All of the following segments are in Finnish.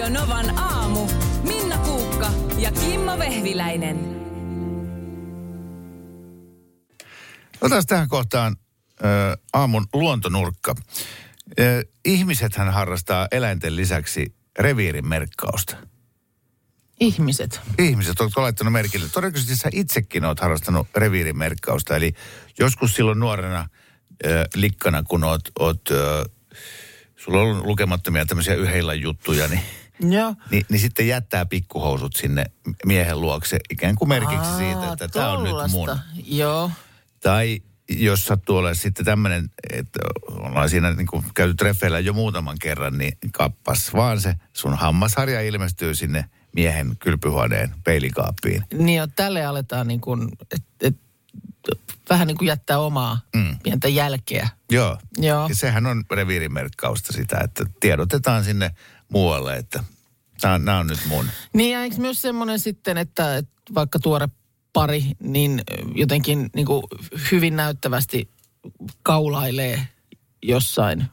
Radio Novan aamu. Minna Kuukka ja Kimmo Vehviläinen. Otetaan tähän kohtaan ö, aamun luontonurkka. Ö, ihmisethän harrastaa eläinten lisäksi reviirin merkkausta. Ihmiset. Ihmiset, oletko laittanut merkille? Todennäköisesti sä itsekin oot harrastanut reviirin merkkausta. Eli joskus silloin nuorena ö, likkana, kun oot, oot ö, sulla on ollut lukemattomia tämmöisiä yhden juttuja, niin, Joo. niin, niin sitten jättää pikkuhousut sinne miehen luokse ikään kuin merkiksi siitä, että tämä on nyt mun. Joo. Tai jos sattuu olemaan sitten tämmöinen, että ollaan siinä niin kuin käyty treffeillä jo muutaman kerran, niin kappas vaan se sun hammasharja ilmestyy sinne miehen kylpyhuoneen peilikaappiin. Niin jo, tälle aletaan niin kuin, et, et, vähän niin kuin jättää omaa mm. pientä jälkeä. Joo. Joo. Ja sehän on reviirimerkkausta sitä, että tiedotetaan sinne muualle, että nämä on nyt mun. Niin ja eikö myös semmoinen sitten, että, että vaikka tuore pari, niin jotenkin niin kuin hyvin näyttävästi kaulailee jossain.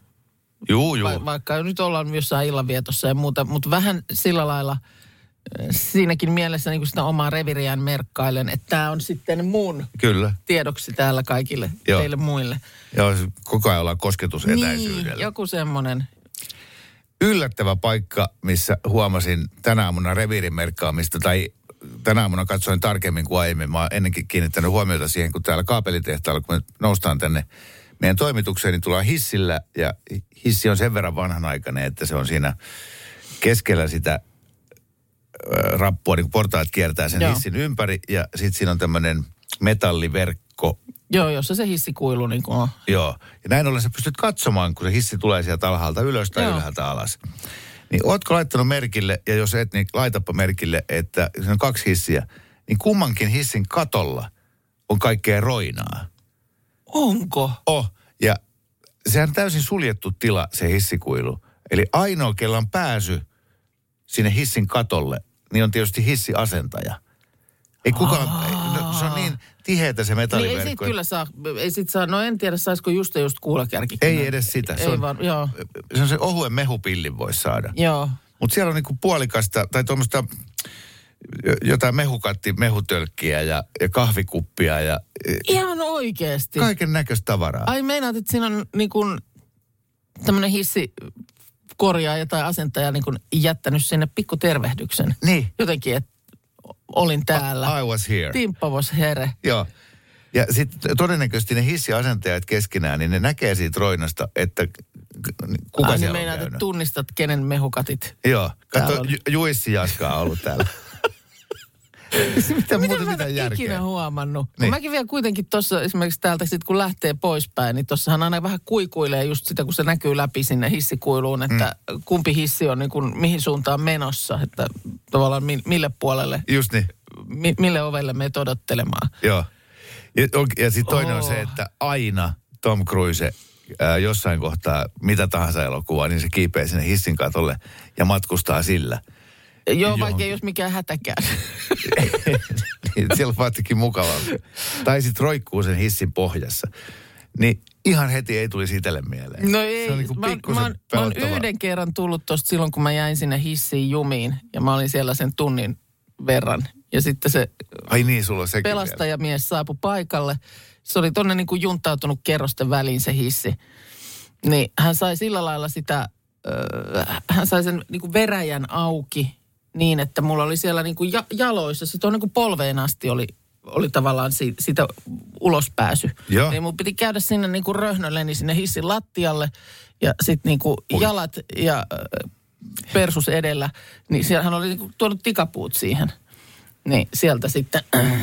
Juu, juu. Va- vaikka nyt ollaan jossain illanvietossa ja muuta, mutta vähän sillä lailla äh, siinäkin mielessä niin kuin sitä omaa reviriään merkkailen, että tämä on sitten mun Kyllä. tiedoksi täällä kaikille Joo. teille muille. Joo, koko ajan ollaan kosketusetäisyydellä. Niin, joku semmoinen. Yllättävä paikka, missä huomasin tänä aamuna reviirin merkkaamista, tai tänä aamuna katsoin tarkemmin kuin aiemmin. Mä oon ennenkin kiinnittänyt huomiota siihen, kun täällä kaapelitehtaalla, kun me noustaan tänne meidän toimitukseen, niin tullaan hissillä, ja hissi on sen verran vanhanaikainen, että se on siinä keskellä sitä rappua, niin portaat kiertää sen Joo. hissin ympäri, ja sitten siinä on tämmöinen metalliverkko, Joo, jossa se hissikuilu niin kuin on. Joo. Ja näin ollen sä pystyt katsomaan, kun se hissi tulee sieltä alhaalta ylös tai Joo. ylhäältä alas. Niin ootko laittanut merkille, ja jos et, niin laitapa merkille, että siinä on kaksi hissiä, niin kummankin hissin katolla on kaikkea roinaa. Onko? Oh, ja sehän on täysin suljettu tila, se hissikuilu. Eli ainoa, kella on pääsy sinne hissin katolle, niin on tietysti hissiasentaja. Ei kukaan, no, se on niin tiheätä se Niin metalliverkko. ei sit kyllä saa, ei sit saa, no en tiedä saisiko just ja just kuulakärki. Ei edes sitä. Se Ei on, vaan, joo. se on se ohuen mehupillin voi saada. Joo. Mutta siellä on niinku puolikasta tai tuommoista jotain mehukatti, mehutölkkiä ja, ja kahvikuppia ja Ihan oikeesti. kaiken näköistä tavaraa. Ai meinaat, että siinä on niin kuin tämmöinen hissi korjaaja tai asentaja niin kuin jättänyt sinne pikku tervehdyksen. Niin. Jotenkin, että olin täällä. I was here. Timppa was here. Joo. Ja sitten todennäköisesti ne hissiasentajat keskenään, niin ne näkee siitä roinasta, että kuka Ai niin siellä on meinaat, että tunnistat, kenen mehukatit. Joo. Kato, Juissi Jaska on ollut täällä. Mitä muuta mä mitään järkeä? ikinä huomannut. Niin. Mäkin vielä kuitenkin tuossa esimerkiksi täältä sit kun lähtee poispäin, niin tossahan aina vähän kuikuilee just sitä, kun se näkyy läpi sinne hissikuiluun, että mm. kumpi hissi on niin kuin, mihin suuntaan menossa, että tavallaan mi- mille puolelle, Just niin. mi- mille ovelle me odottelemaan. Joo. Ja, ja sitten toinen on Oh. se, että aina Tom Cruise ää, jossain kohtaa mitä tahansa elokuvaa, niin se kiipeää sinne hissin katolle ja matkustaa sillä. Joo, vaikka ei olisi mikään hätäkään. niin siellä on vaatikin mukavampi. Tai sitten roikkuu sen hissin pohjassa. Niin ihan heti ei tulisi itselle mieleen. No ei, Se on niinku mä, oon- mä, oon- mä oon yhden kerran tullut tuosta silloin, kun mä jäin sinne hissiin jumiin ja mä olin siellä sen tunnin verran. Ja sitten se Ai niin, sulla on sekin vielä. pelastajamies saapui paikalle. Se oli tuonne niin kuin juntautunut kerrosten väliin se hissi. Niin hän sai sillä lailla sitä, öö, hän sai sen niin kuin veräjän auki niin, että mulla oli siellä niin kuin ja, jaloissa, se tuon niin kuin polveen asti oli, oli tavallaan si, sitä ulospääsy. Joo. Niin mun piti käydä sinne niin kuin röhnölleni sinne hissin lattialle ja sitten niin kuin Ui. jalat ja ö, persus edellä. Niin siellähän oli niin kuin tuonut tikapuut siihen. Niin sieltä sitten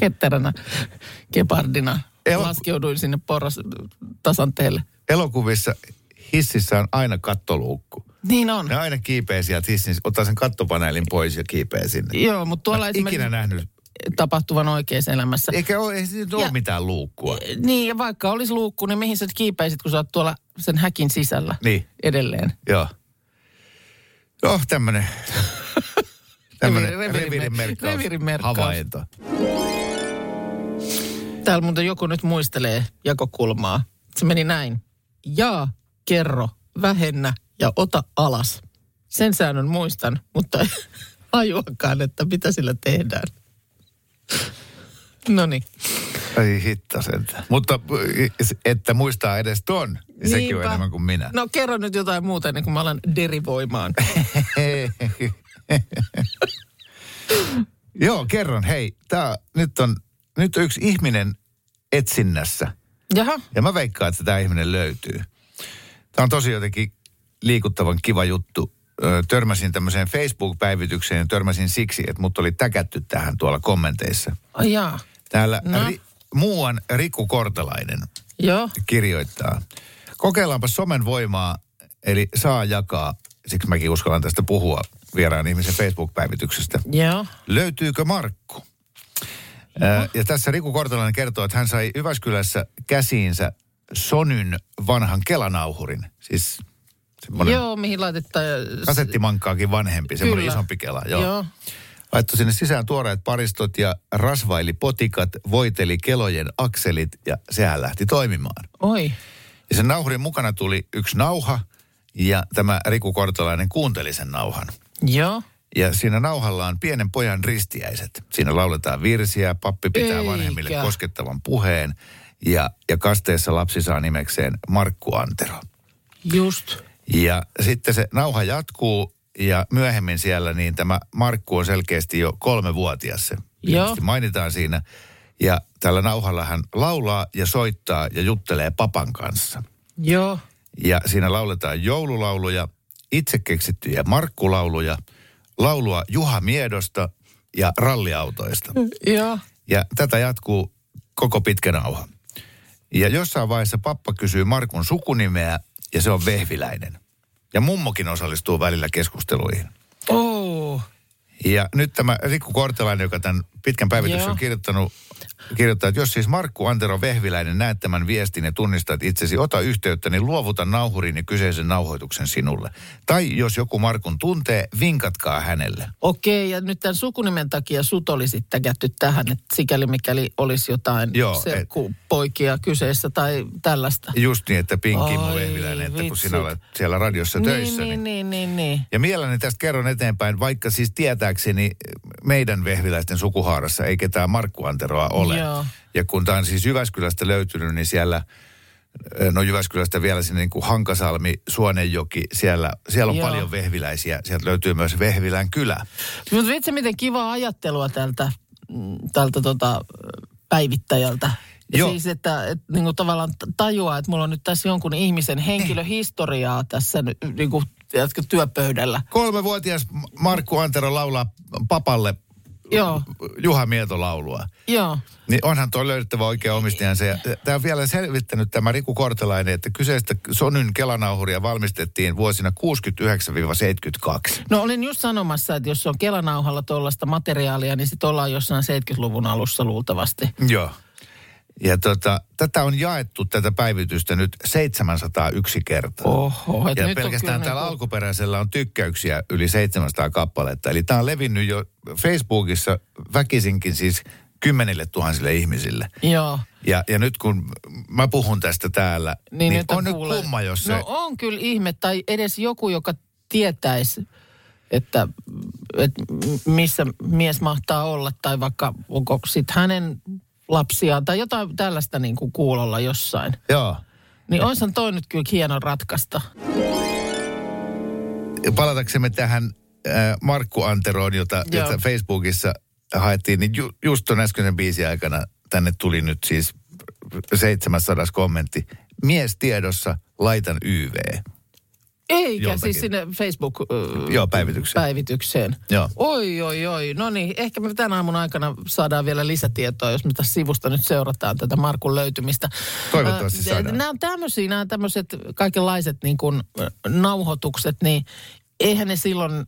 ketteränä gepardina Elo- laskeuduin sinne porras tasanteelle. Elokuvissa hississä on aina kattoluukku. Niin on. Ne aina kiipeää sieltä hissin, ottaa sen kattopaneelin pois ja kiipeää sinne. Joo, mutta tuolla esimerkiksi ikinä nähnyt. tapahtuvan oikeassa elämässä. Eikä ole, ei siinä ole Ja- mitään luukkua. Niin, ja vaikka olisi luukku, niin mihin sä kiipeisit, kun sä oot tuolla sen häkin sisällä Niin. edelleen? Joo. Joo, tämmönen, tämmönen reviirimerkkaus, reviirimerkkaus. havainto. Täällä muuten joku nyt muistelee jakokulmaa. Se meni näin. Jaa, kerro, vähennä ja ota alas. Sen säännön muistan, mutta ei hajuakaan, että mitä sillä tehdään. No niin. Ai hitto sentään. Mutta että muistaa edes ton, niin sekin on enemmän kuin minä. No kerro nyt jotain muuta ennen kuin mä alan derivoimaan. Joo, kerron. Hei, tää, nyt, on, nyt on yksi ihminen etsinnässä. Jaha, Ja mä veikkaan, että tämä ihminen löytyy. Tämä on tosi jotenkin liikuttavan kiva juttu. Törmäsin tämmöiseen Facebook-päivitykseen ja törmäsin siksi, että mut oli täkätty tähän tuolla kommenteissa. ai jaa. Täällä No. ri, muuan Riku Kortelainen Joo, kirjoittaa. Kokeillaanpa somen voimaa, eli saa jakaa. Siksi mäkin uskallan tästä puhua vieraan ihmisen Facebook-päivityksestä. joo. Löytyykö Markku? Ää, ja tässä Riku Kortelainen kertoo, että hän sai Yväskylässä käsiinsä Sonyn vanhan kelanauhurin. Siis semmoinen Joo, mihin laitetta... kasettimankkaakin vanhempi, semmoinen Kyllä. isompi kela. Joo. Joo. Laittoi sinne sisään tuoreet paristot ja rasvaili potikat, voiteli kelojen akselit ja sehän lähti toimimaan. Oi. Ja sen nauhurin mukana tuli yksi nauha ja tämä Riku Kortelainen kuunteli sen nauhan. Joo. Ja siinä nauhalla on pienen pojan ristiäiset. Siinä lauletaan virsiä, pappi pitää Eikä. vanhemmille koskettavan puheen. Ja, ja kasteessa lapsi saa nimekseen Markku Antero. Just. Ja sitten se nauha jatkuu ja myöhemmin siellä niin tämä Markku on selkeästi jo kolmevuotias. Se Joo. mainitaan siinä. Ja tällä nauhalla hän laulaa ja soittaa ja juttelee papan kanssa. Joo. Ja siinä lauletaan joululauluja, itse keksittyjä Markkulauluja, laulua Juha Miedosta ja ralliautoista. Joo. Ja tätä jatkuu koko pitkä nauha. Ja jossain vaiheessa pappa kysyy Markun sukunimeä ja se on Vehviläinen. Ja mummokin osallistuu välillä keskusteluihin. Oh. Ja nyt tämä Rikku Kortelainen, joka tämän pitkän päivityksen Joo. on kirjoittanut, kirjoittaa, että jos siis Markku Antero Vehviläinen näet tämän viestin ja tunnistat itsesi, ota yhteyttä, niin luovuta nauhurin ja kyseisen nauhoituksen sinulle. Tai jos joku Markun tuntee, vinkatkaa hänelle. Okei, ja nyt tämän sukunimen takia sut oli sitten kätty tähän, että sikäli mikäli olisi jotain Joo, serkkupoikia kyseessä tai tällaista. Just niin, että Pinki Ai, Vehviläinen, että kun vitsit. sinä olet siellä radiossa töissä. Niin, niin, niin, niin. Ja mielelläni tästä kerron eteenpäin, vaikka siis tietääkseni meidän vehviläisten sukuhaarassa ei ketään Markku Anteroa ole. Joo. Ja kun tämä on siis Jyväskylästä löytynyt, niin siellä, no Jyväskylästä vielä sinne niin kuin Hankasalmi, Suonenjoki, siellä, siellä on Joo. paljon vehviläisiä. Sieltä löytyy myös Vehvilän kylä. Mutta vitsi, miten kivaa ajattelua tältä, mm, tältä tota, päivittäjältä. Ja Joo. Siis, että, että niin kuin tavallaan tajuaa, että mulla on nyt tässä jonkun ihmisen henkilöhistoriaa tässä niin kuin, tiedätkö, työpöydällä. Kolmevuotias Markku Antero laulaa papalle Joo, Juha Mieto laulua. joo. Niin onhan tuo löydettävä oikea omistajansa. Ja Tämä on vielä selvittänyt tämä Riku Kortelainen, että kyseistä Sonyn kelanauhuria valmistettiin vuosina 69-72. No olin just sanomassa, että jos on kelanauhalla tuollaista materiaalia, niin sitten ollaan jossain 70-luvun alussa luultavasti. Joo. Ja tota, tätä on jaettu, tätä päivitystä nyt 701 kertaa. Oho, ja nyt pelkästään kyllä täällä niinku- alkuperäisellä on tykkäyksiä yli 700 kappaletta. Eli tämä on levinnyt jo Facebookissa väkisinkin siis kymmenille tuhansille ihmisille. Joo. Ja, ja nyt kun mä puhun tästä täällä, niin, niin on nyt kuulee- kumma, jos se... No on kyllä ihme, tai edes joku, joka tietäisi, että, että missä mies mahtaa olla, tai vaikka onko sitten hänen lapsiaan, tai jotain tällaista niin kuin kuulolla jossain. Joo. Niin olisihan toi nyt kyllä hieno ratkaista. Palataksemme tähän äh, Markku Anteroon, jota, Joo. jota Facebookissa haettiin, niin ju, just ton äskeisen biisin aikana tänne tuli nyt siis 700 kommentti. Mies tiedossa, laitan YV. Eikä Joltakin. siis sinne Facebook... Joo, päivitykseen. Päivitykseen. Joo. Oi, oi, oi. No niin, ehkä me tämän aamun aikana saadaan vielä lisätietoa, jos me tässä sivusta nyt seurataan tätä Markun löytymistä. Toivottavasti Ö, saadaan. Nämä on tämmöisiä, nämä tämmöiset kaikenlaiset niin kuin, nauhoitukset, niin eihän ne silloin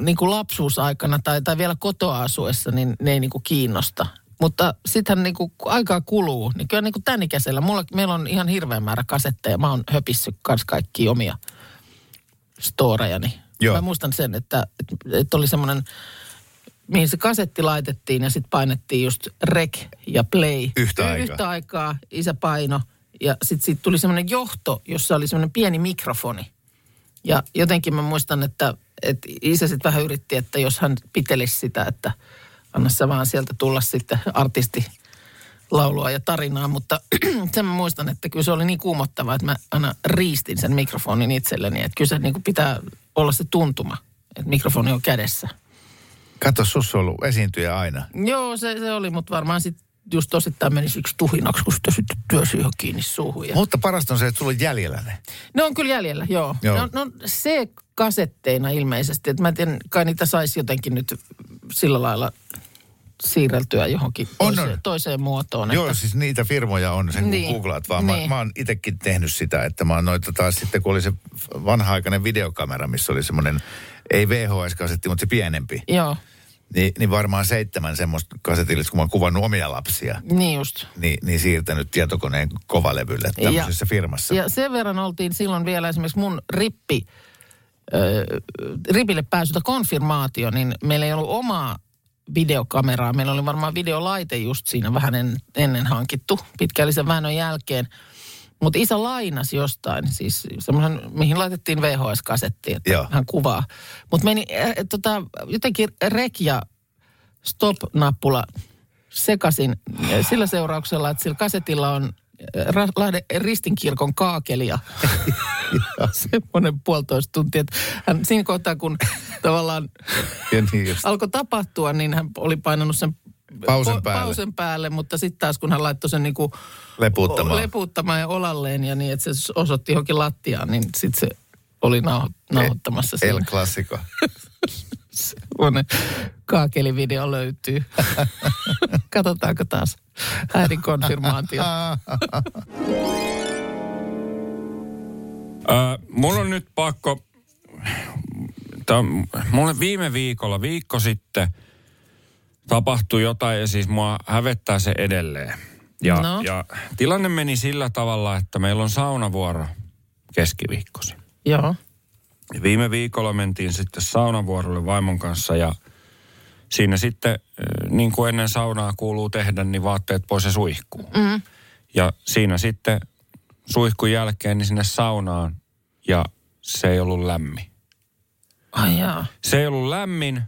niin kuin lapsuusaikana tai, tai vielä kotoa asuessa, niin ne ei niin kuin kiinnosta. Mutta sittenhän niin kuin aikaa kuluu, niin kyllä niin kuin tämän ikäisellä, mulla, meillä on ihan hirveän määrä kasetteja. Mä oon höpissyt kans kaikki omia storejani. Joo. Mä muistan sen, että, että, että oli semmoinen, mihin se kasetti laitettiin ja sitten painettiin just rec ja play. Yhtä aikaa. Yhtä aikaa, isä paino. Ja sitten siitä tuli semmoinen johto, jossa oli semmoinen pieni mikrofoni. Ja jotenkin mä muistan, että, että isä sitten vähän yritti, että jos hän pitelisi sitä, että anna sä vaan sieltä tulla sitten artisti laulua ja tarinaa, mutta sen mä muistan, että kyllä se oli niin kuumottavaa, että mä aina riistin sen mikrofonin itselleni, että kyllä se niin kuin pitää olla se tuntuma, että mikrofoni on kädessä. Kato, sus on ollut esiintyjä aina. Joo, se, se oli, mutta varmaan sitten just osittain meni siksi tuhinaksi, kun sitä sitten työsi ihan kiinni suuhun. Ja... Mutta parasta on se, että sulla on jäljellä ne. Ne on kyllä jäljellä, joo. Joo. No, no se kasetteina ilmeisesti, että mä en tiedä, kai niitä saisi jotenkin nyt sillä lailla siirreltyä johonkin On, toiseen, on. toiseen muotoon. Joo, että, siis niitä firmoja on, sen kun Niin. googlaat vaan. Mä, Niin. mä oon itekin tehnyt sitä, että mä oon noita taas sitten, kun oli se vanha-aikainen videokamera, missä oli semmoinen, ei VHS-kasetti, mutta se pienempi. joo, Niin, niin varmaan seitsemän semmoista kasetillista, kun mä oon kuvannut omia lapsia, niin just. niin, niin siirtänyt tietokoneen kovalevylle tämmöisessä firmassa. Ja sen verran oltiin silloin vielä esimerkiksi mun rippi, ö, ripille pääsytä konfirmaatio, niin meillä ei ollut omaa videokameraa. Meillä oli varmaan videolaite just siinä vähän en, ennen hankittu pitkällisen väännön jälkeen. Mutta isä lainasi jostain, siis semmoisen, mihin laitettiin VHS-kasetti, että Joo. hän kuvaa. Mutta meni äh, tota, jotenkin rek ja stop-nappula sekasin äh, sillä seurauksella, että sillä kasetilla on Lahden ristinkirkon kaakelia. Semmoinen puolitoista tuntia. Että hän siinä kohtaa, kun tavallaan Ja niin just. alkoi tapahtua, niin hän oli painanut sen Pausen päälle. pausen päälle, mutta sitten taas kun hän laittoi sen niinku Lepuuttamaan. lepuuttamaan ja olalleen ja niin, että se osoitti johonkin lattiaan, niin sitten se oli nauho- nauhoittamassa El siinä. Clasico. Semmoinen kaakelivideo löytyy. Katsotaanko taas äidin konfirmaatio. Öö, mulla on nyt pakko, tää, mulle viime viikolla, viikko sitten tapahtui jotain ja siis mua hävettää se edelleen. Ja, No. ja tilanne meni sillä tavalla, että meillä on saunavuoro keskiviikkosi. Joo. Ja viime viikolla mentiin sitten saunavuorolle vaimon kanssa ja siinä sitten, äh, niin kuin ennen saunaa kuuluu tehdä, niin vaatteet pois ja suihkuu. Mm. Ja siinä sitten suihkun jälkeen niin sinne saunaan ja se ei ollut lämmin. Ai jaa. Se ei ollut lämmin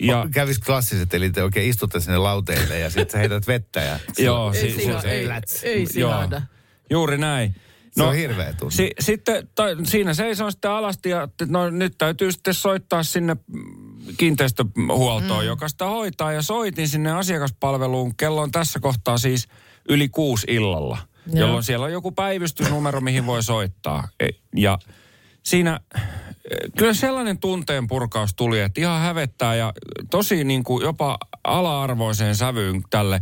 ja Kävis klassiset, eli te oikein istutte sinne lauteille ja sitten sä heität vettä ja... joo, Ei, si- siinä, se- ei, ei sihahda. Juuri näin. Se on hirveä tunne. Si, sitten tai, siinä seison sitten alasti ja no, nyt täytyy sitten soittaa sinne kiinteistöhuoltoon, mm. joka sitä hoitaa. Ja soitin sinne asiakaspalveluun. Kello on tässä kohtaa siis yli kuusi illalla, Joo. jolloin siellä on joku päivystysnumero, mihin voi soittaa. E- Ja siinä eh, kyllä sellainen tunteen purkaus tuli, että ihan hävettää ja tosi niin kuin jopa ala-arvoiseen sävyyn tälle,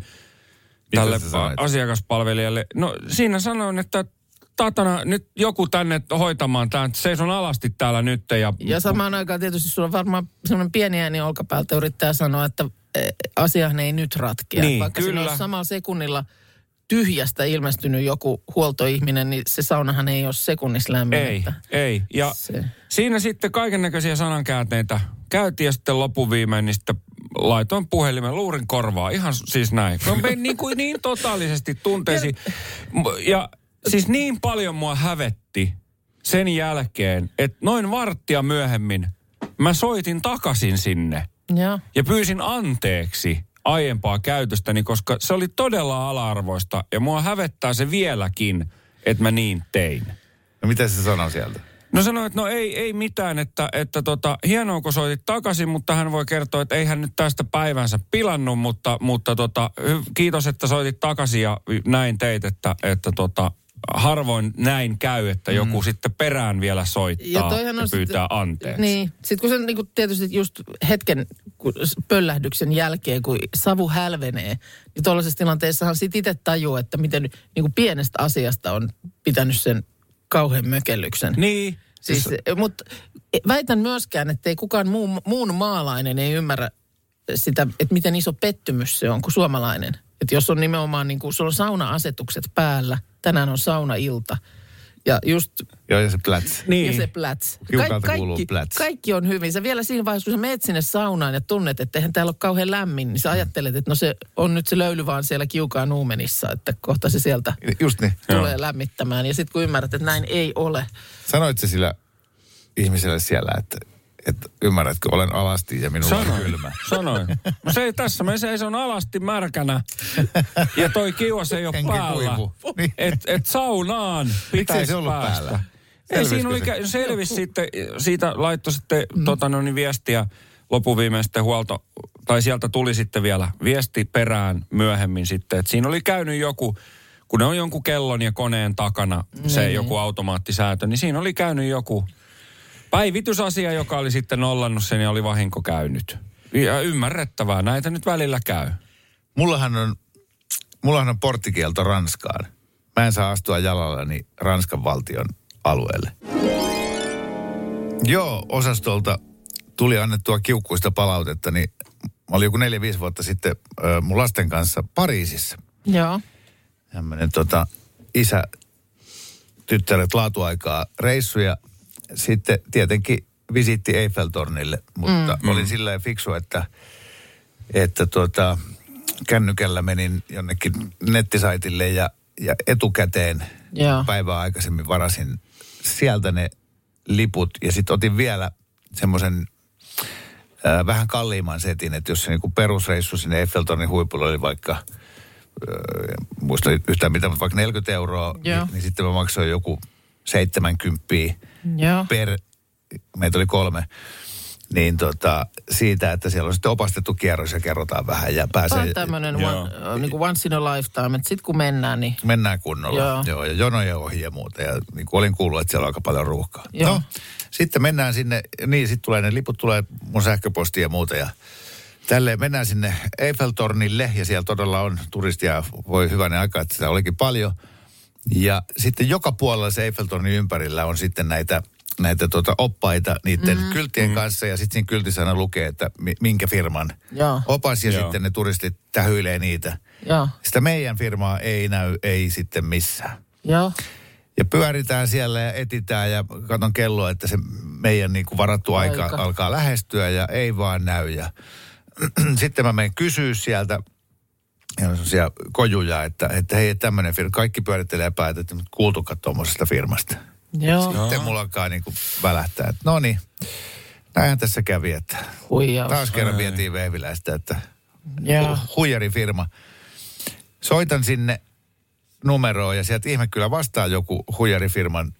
tälle asiakaspalvelijalle? No siinä sanoin, että Tatana, nyt joku tänne hoitamaan tämän, seison alasti täällä nyt ja... Ja samaan aikaan tietysti sulla on varmaan semmoinen pieni ääni olkapäältä yrittää sanoa, että eh, asiahan ei nyt ratkea. Niin, Vaikka siinä kyllä. olisi samalla sekunnilla tyhjästä ilmestynyt joku huoltoihminen, niin se saunahan ei ole sekunnissa lämmin. Ei, ei. Ja Se. siinä sitten kaiken näköisiä sanankäänteitä käytiin ja sitten loppuviimein niin sitten laitoin puhelimen luurin korvaa. Ihan siis näin. No, me niin, kuin niin totaalisesti tunteisiin. Ja siis niin paljon mua hävetti sen jälkeen, että noin varttia myöhemmin mä soitin takaisin sinne Joo. ja pyysin anteeksi aiempaa käytöstäni, koska se oli todella ala-arvoista ja mua hävettää se vieläkin, että mä niin tein. No mitä se sanoo sieltä? No sanoi, että no ei, ei mitään, että, että tota, hienoa kun soitit takaisin, mutta hän voi kertoa, että ei hän nyt tästä päivänsä pilannut, mutta, mutta tota, kiitos, että soitit takaisin ja näin teit, että, että tota, harvoin näin käy, että joku sitten perään vielä soittaa ja, ja pyytää sitten- anteeksi. Niin. Sitten kun se niin kuin tietysti just hetken kun pöllähdyksen jälkeen, kun savu hälvenee, niin tuollaisessa tilanteessahan sit itse tajuu, että miten niin kuin pienestä asiasta on pitänyt sen kauhean mökellyksen. Niin. Siis, mutta väitän myöskään, että ei kukaan muu, muun maalainen ei ymmärrä sitä, että miten iso pettymys se on kuin suomalainen. Että jos on nimenomaan niin kuin, sulla on sauna-asetukset päällä, tänään on saunailta ja just Joo, ja se pläts. Niin. ja se pläts. Hiukalta kuuluu pläts. kaikki on hyvin. Sä vielä siinä vaiheessa, kun sä menet sinne saunaan ja tunnet, että eihän täällä ole kauhean lämmin, niin sä ajattelet, että no se on nyt se löyly vaan siellä kiukaan uumenissa, että kohta se sieltä Just niin. tulee lämmittämään. Ja sitten kun ymmärrät, että näin ei ole. Sanoit se sillä ihmiselle siellä, että, että ymmärrätkö, olen alasti ja minulla on Sanoin, kylmä. sanoin. No se ei tässä, me seison alasti märkänä ja toi kiuas ei ole Enkä päällä. Niin. Et, et saunaan pitäisi se ollut päästä. päällä? Ei, siinä oli, se? selvisi sitten, siitä laittoi sitten mm. tota, no, niin viestiä lopuviimein sitten huolto, tai sieltä tuli sitten vielä viesti perään myöhemmin sitten, että siinä oli käynyt joku, kun ne on jonkun kellon ja koneen takana se joku automaattisäätö, niin siinä oli käynyt joku päivitysasia, joka oli sitten nollannut sen ja oli vahinko käynyt. Ja ymmärrettävää, näitä nyt välillä käy. Mullahan on, mullahan on porttikielto Ranskaan. Mä en saa astua jalallani Ranskan valtion alueelle. Joo, osastolta tuli annettua kiukkuista palautetta, niin mä olin joku neljä, viisi vuotta sitten ö, mun lasten kanssa Pariisissa. Joo. Tämmöinen tota, isä, tyttäret laatuaikaa reissuja. Sitten tietenkin visiitti Eiffeltornille, mutta mm. olin silleen fiksu, että, että tuota, kännykällä menin jonnekin nettisaitille ja, ja etukäteen Joo. päivää aikaisemmin varasin sieltä ne liput ja sitten otin vielä semmoisen äh, vähän kalliimman setin, että jos se niinku perusreissu sinne Eiffeltornin huipulle oli vaikka, muista yhtään mitä, mutta vaikka 40 euroa, Joo. niin, niin sitten mä maksoin joku 70 Joo. per, meitä oli kolme, niin tota, siitä, että siellä on sitten opastettu kierros ja kerrotaan vähän ja pääsee, Tämä on tämmöinen one, niin kuin once in a lifetime, että sitten kun mennään, niin mennään kunnolla. Joo. Joo. Ja jonoja ohi ja muuta. Ja niin kuin olin kuullut, että siellä on aika paljon ruuhkaa. Joo. No, sitten mennään sinne, niin sitten tulee ne liput, tulee mun sähköposti ja muuta. Ja tälleen mennään sinne Eiffeltornille ja siellä todella on turistia, voi hyvänen aika, että sitä olikin paljon. Ja sitten joka puolella se Eiffeltornin ympärillä on sitten näitä näitä tota oppaita niiden mm-hmm. kylttien mm-hmm. kanssa ja sitten siinä kyltissä aina lukee, että mi- minkä firman Joo. opas ja Joo. sitten ne turistit tähyilee niitä. joo, Sitä meidän firmaa ei näy, ei sitten missään. joo, Ja pyöritään siellä ja etitään ja katon kelloa, että se meidän niin kuin varattu aika, Aika. alkaa lähestyä ja ei vaan näy. Ja sitten mä menen kysyä sieltä, ja on sellaisia kojuja, että, että hei tämmöinen firma, kaikki pyörittelee päätä, että mut kuultukaan tuommoisesta firmasta. joo, Sitten mulla alkaa niin kuin välähtää, että no niin, näinhän tässä kävi, että huijaus. taas kerran vietiin vehviläistä, että Joo. hu- huijarifirma. Soitan sinne numeroon ja sieltä ihme kyllä vastaa joku huijarifirman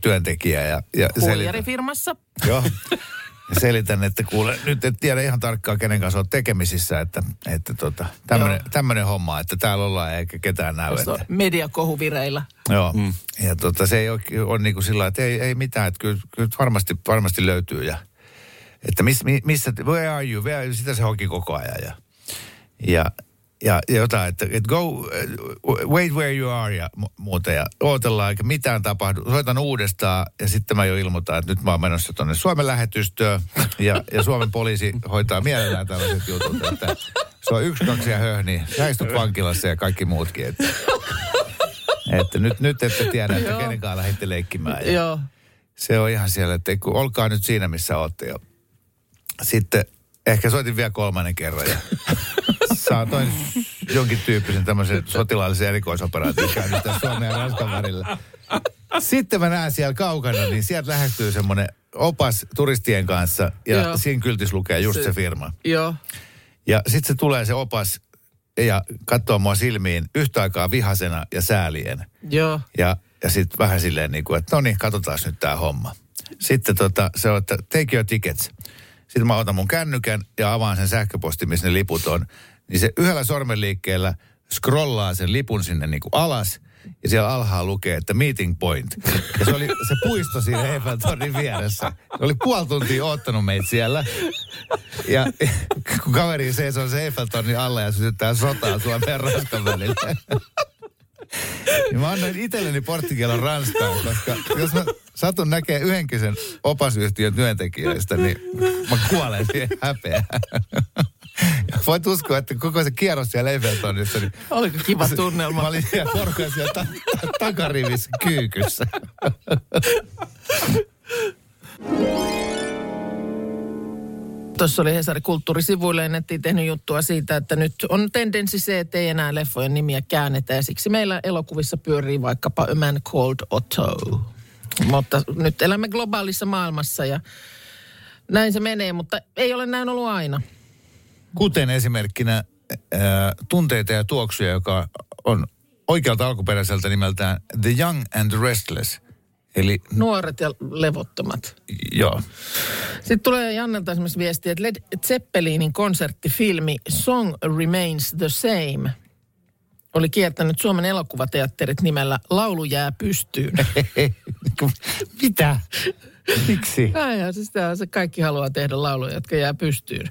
työntekijä ja, ja Huijarifirmassa. joo, ja selitän, että kuule, nyt et tiedä ihan tarkkaan kenen kanssa olet tekemisissä, että, että tota, tämmönen homma, että täällä ollaan eikä ketään näy. On Että, mediakohu vireillä. joo, mm. ja tota, se ei ole, on niin kuin sillä että ei, ei mitään, että kyllä, kyllä varmasti, varmasti löytyy ja että miss, mi- missä, where are you, where, sitä se hoki koko ajan ja, ja, ja, jotain, että, että go, uh, wait where you are ja mu- muuta ja ootellaan eikä mitään tapahdu. Soitan uudestaan ja sitten mä jo ilmoitan, että nyt mä oon menossa tuonne Suomen lähetystöön ja, ja Suomen poliisi hoitaa mielellään tällaiset jutut, että se on yksi, kaksi ja höhni, sä istut vankilassa ja kaikki muutkin, että, että nyt, nyt ette tiedä, että kenenkaan lähditte leikkimään. Ja, Joo. se on ihan siellä, että kun olkaa nyt siinä, missä olette. Ja sitten ehkä soitin vielä kolmannen kerran ja saatoin jonkin tyyppisen tämmöisen sotilaallisen erikoisoperaation käynnistää Suomen ja Ranskan välillä. Sitten mä näen siellä kaukana, niin sieltä lähestyy semmoinen opas turistien kanssa ja Joo. siinä kyltissä lukee just se, Se- firma. Joo. Ja sitten se tulee se opas ja katsoo mua silmiin yhtä aikaa vihasena ja säälien. Joo. Ja, ja sitten vähän silleen niin kuin, että no niin, katsotaan nyt tämä homma. Sitten tota, se on, että take your tickets. Sitten mä otan mun kännykän ja avaan sen sähköpostin, missä ne liput on. Niin se yhdellä sormenliikkeellä scrollaa sen lipun sinne niin kuin alas. Ja siellä alhaalla lukee, että meeting point. Ja se oli se puisto siinä Eiffeltornin vieressä. Se oli puoli tuntia oottanut meitä siellä. Ja kun kaveri seisoo se Eiffeltornin alla ja sytyttää sotaa Suomen Ranskan välillä. Niin mä annoin itselleni porttikielon Ranskaan, koska jos mä satun näkee yhdenkin sen opasyhtiön työntekijöistä, niin mä kuolen siihen häpeään. Ja voit uskoa, että koko se kierros siellä Eiffeltornissa, niin Oliko kiva tunnelma? mä olin siellä porukan siellä ta- ta- takarivissä kyykyssä. Tuossa oli Hesari kulttuurisivuille nettiin tehnyt juttua siitä, että nyt on tendenssi se, että ei enää leffojen nimiä käännetä. Ja siksi meillä elokuvissa pyörii vaikkapa A Man Called Otto. Mutta nyt elämme globaalissa maailmassa ja näin se menee, mutta ei ole näin ollut aina. Kuten esimerkkinä ää, tunteita ja tuoksuja, joka on oikealta alkuperäiseltä nimeltään The Young and the Restless. Eli Nuoret ja levottomat. joo, Sitten tulee Jannelta esimerkiksi viesti, että Led Zeppelinin konserttifilmi Song Remains the Same oli kiertänyt Suomen elokuvateatterit nimellä Laulu jää pystyyn. mitä? Miksi? Aivan, siis se kaikki haluaa tehdä lauluja, jotka jää pystyyn.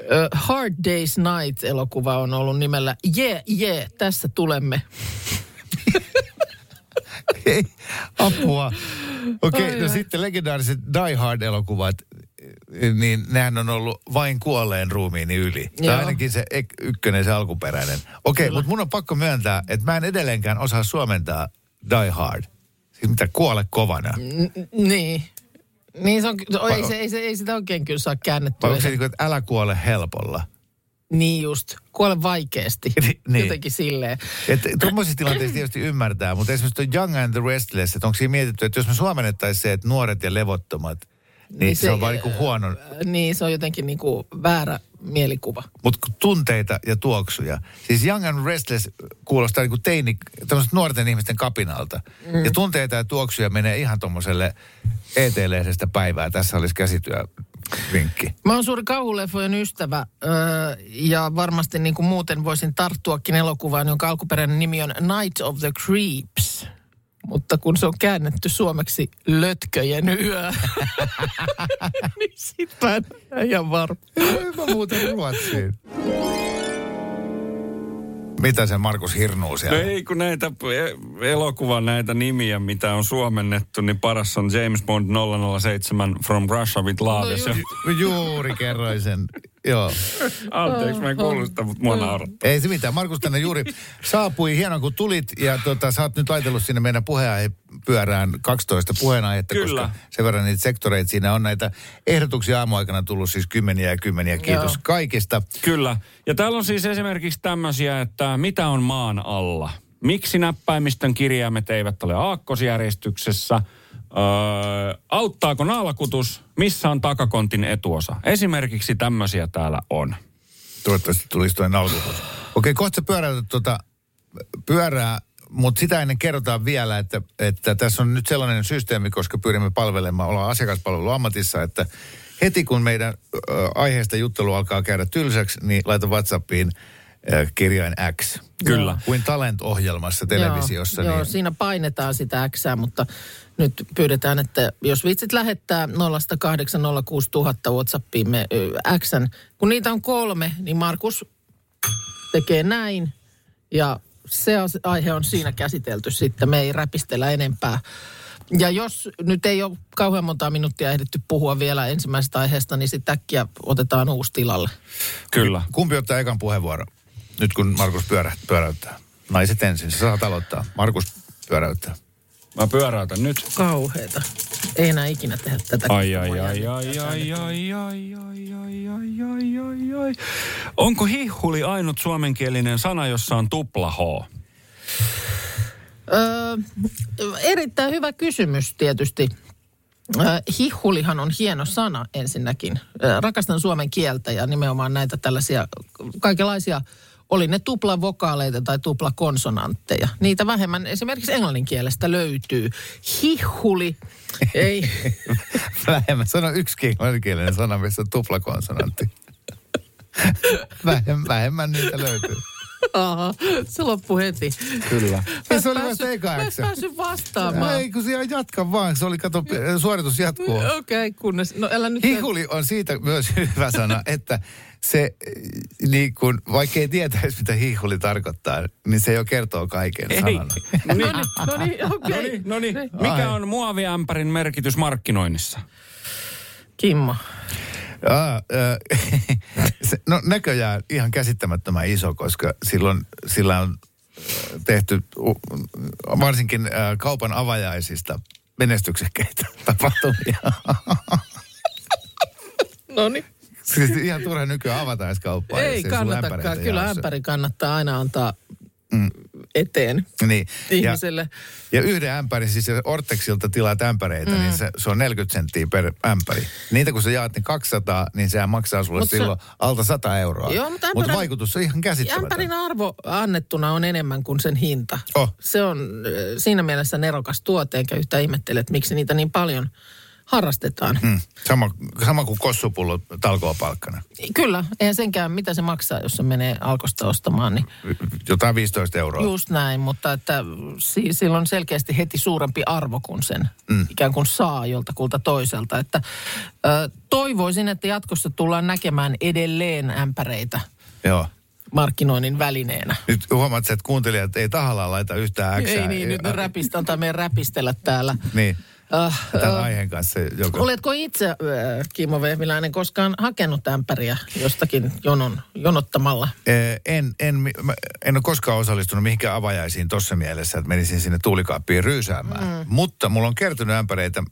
Ö, Hard Day's Night-elokuva on ollut nimellä Yeah, yeah, tässä tulemme. Ei, apua. Okei, okay, Ai no sitten legendaariset Die Hard-elokuvat, niin nehän on ollut vain kuolleen ruumiini yli. Tai Joo. ainakin se ykkönen, se alkuperäinen. Okei, okay, mutta mun on pakko myöntää, että mä en edelleenkään osaa suomentaa Die Hard. Siis mitä kuole kovana. N- niin. Niin se on, ei, se, ei, se, ei sitä oikein kyllä saa käännettyä. Vai onko se niin kuin, että älä kuole helpolla? Niin just. Kuole vaikeasti. Niin. Jotenkin silleen. Että tuommoisissa tilanteissa tietysti ymmärtää, mutta esimerkiksi tuo Young and the Restless, että onko siinä mietitty, että jos me suomennettaisiin se, että nuoret ja levottomat, niin, niin se, se on vaan niin kuin huono. Niin, se on jotenkin niin kuin väärä mielikuva. Mutta tunteita ja tuoksuja. Siis Young and Restless kuulostaa niin kuin teini, nuorten ihmisten kapinalta. Mm. Ja tunteita ja tuoksuja menee ihan tuommoiselle ET-lehdestä päivää. Tässä olisi käsityö vinkki. Mä oon suuri kauhuleffojen ystävä öö, ja varmasti niin kuin muuten voisin tarttuakin elokuvaan, jonka alkuperäinen nimi on Night of the Creeps. Mutta kun se on käännetty suomeksi Lötköjen yö, niin sit mä en ihan varma. Mä muuten Ruotsiin. Mitä se Markus hirnuu No siellä? ei, kun näitä e- elokuvan näitä nimiä, mitä on suomennettu, niin paras on James Bond 007 From Russia with Love. No on, Juuri kerroin sen. Joo. anteeksi, mä en kuullut sitä, mutta mua naurattaa. Ei se mitään. Markus tänne juuri saapui. Hienoa, kun tulit. Ja tota, sä oot nyt laitellut sinne meidän puheenaihepyörään 12 puheenaihetta. Kyllä. Koska sen verran niitä sektoreita siinä on näitä ehdotuksia aamuaikana tullut siis kymmeniä ja kymmeniä. Kiitos Joo. kaikista. Kyllä. Ja täällä on siis esimerkiksi tämmöisiä, että mitä on maan alla? Miksi näppäimistön kirjaimet eivät ole aakkosjärjestyksessä? Öö, auttaako naalakutus? Missä on takakontin etuosa? Esimerkiksi tämmöisiä täällä on. Toivottavasti tulisi toinen alkutus. Okei, kohta sä pyöräytät tuota pyörää, mutta sitä ennen kerrotaan vielä, että, että tässä on nyt sellainen systeemi, koska pyrimme palvelemaan, ollaan asiakaspalveluammatissa, että heti kun meidän ö, aiheesta juttelu alkaa käydä tylsäksi, niin laita WhatsAppiin kirjain X. Kyllä. Kuin Talent-ohjelmassa televisiossa. Joo, niin, joo, siinä painetaan sitä Xää, mutta nyt pyydetään, että jos vitsit lähettää 0806000 Whatsappiimme ö, Xn. Kun niitä on kolme, niin Markus tekee näin ja se aihe on siinä käsitelty sitten. Me ei räpistellä enempää. Ja jos nyt ei ole kauhean monta minuuttia ehditty puhua vielä ensimmäisestä aiheesta, niin sitten äkkiä otetaan uusi tilalle. Kyllä. Kumpi ottaa ekan puheenvuoron? Nyt kun Markus pyörä, pyöräyttää. Naiset ensin, sä saat aloittaa. Markus pyöräyttää. Mä pyöräytän nyt. Kauheeta. Ei enää ikinä tehdä tätä. Ai, ai, ai, ai, ai, ai, ai, ai, ai, ai, ai, ai, ai. Onko hihhuli ainut suomenkielinen sana, jossa on tupla H? Öö, erittäin hyvä kysymys tietysti. Hihulihan on hieno sana ensinnäkin. Rakastan suomen kieltä ja nimenomaan näitä tällaisia kaikenlaisia, oli ne tuplavokaaleita tai tuplakonsonantteja. Niitä vähemmän esimerkiksi englannin kielestä löytyy. Hihuli, ei, Vähemmän. Sano yksi englanninkielinen sana, missä on tuplakonsonantti. vähemmän, vähemmän niitä löytyy. aha, se loppui heti. Kyllä. Ja se oli vasta eka Mä päässyt vastaamaan. Ei, kun siellä jatka vaan. Se oli, kato, suoritus jatkuu. Okei, okay, kunnes, no älä nyt... Hihuli on siitä myös hyvä sana, että se, eh, niin kun, vaikka ei tietäisi, mitä hihuli tarkoittaa, niin se jo kertoo kaiken Ei. sanana. No niin, no niin, No okei. niin, no niin. Niin. Mikä on muoviämpärin merkitys markkinoinnissa? Kimmo. Aa, äh, se, no näköjään ihan käsittämättömän iso, koska silloin sillä on tehty uh, varsinkin äh, kaupan avajaisista menestyksekkäitä tapahtumia. No niin. Siis ihan turha nykyään avata edes kauppaa. Ei ämpäreitä kannatakaan. Kyllä jaossa. ämpäri kannattaa aina antaa Mm. eteen Niin. ihmiselle. Ja, ja yhden ämpärin, siis jos Orteksilta tilaat ämpäreitä, mm. niin se, se on 40 senttiä per ämpäri. Niitä kun sä jaat niin 200, niin sehän maksaa sulle Mut se- silloin alta 100 euroa. Joo, mutta ämpärän- vaikutus on ihan käsittämätön. Ämpärin arvo annettuna on enemmän kuin sen hinta. Oh. Se on siinä mielessä nerokas tuote, enkä yhtään ihmettele, että miksi niitä niin paljon harrastetaan. Mm. Sama, sama kuin kossupullo talkoopalkkana. Kyllä, eihän senkään, mitä se maksaa, jos se menee alkosta ostamaan, niin Jotain 15 euroa. just näin, mutta että si- sillä on selkeästi heti suurempi arvo kuin sen mm. ikään kuin saa joltakulta toiselta. Että ö, toivoisin, että jatkossa tullaan näkemään edelleen ämpäreitä Joo. markkinoinnin välineenä. Nyt huomaat, että kuuntelijat ei tahallaan laita yhtään äksää. Ei niin, nyt ne räpistä, antaa meidän räpistellä täällä. Niin, Äh, tämän äh, aiheen kanssa. Joka... Oletko itse, äh, Kimmo Vehviläinen, koskaan hakenut ämpäriä jostakin jonon, jonottamalla? Eh, En, en, mä en ole koskaan osallistunut mihinkään avajaisiin tuossa mielessä, että menisin sinne tuulikaappiin ryysäämään. Mm. Mutta mulla on kertynyt ämpäreitä.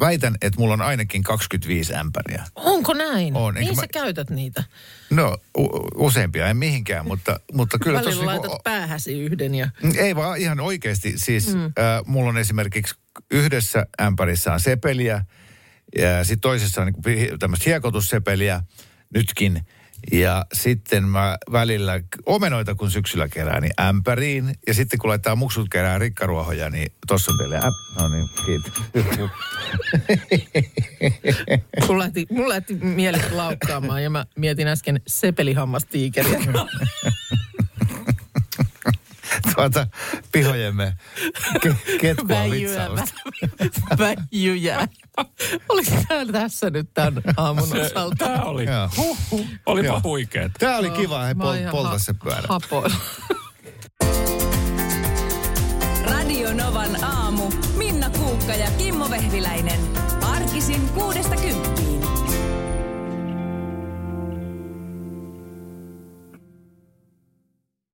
Väitän, että mulla on ainakin 25 ämpäriä. Onko näin? On, Mihin mä- sä käytät niitä? No, u- useampia, en mihinkään, mutta, mutta kyllä Välillä laitat päähäsi yhden ja... Ei vaan ihan oikeasti. Siis mm. äh, mulla on esimerkiksi yhdessä ämpärissä on sepeliä ja sitten toisessa on niin tämmöistä hiekotussepeliä nytkin. Ja sitten mä välillä omenoita kun syksyllä kerään, niin ämpäriin. Ja sitten kun laittaa muksut kerää rikkaruohoja, niin tossa on teille äm... No niin, kiitos. Mulla lähti, mulla lähti mielet laukkaamaan ja mä mietin äsken sepelihammastiikeriä. tuota pihojemme ke- ketkua vitsausta. väijyjä. Oliko täällä tässä nyt tämän aamun osalta? Tämä oli, Joo. olipa Joo. huikeet. Tämä oli kiva, he pol- polta ha- se pyörä. Hapoilla. Radio Novan aamu. Minna Kuukka ja Kimmo Vehviläinen. Arkisin kuudesta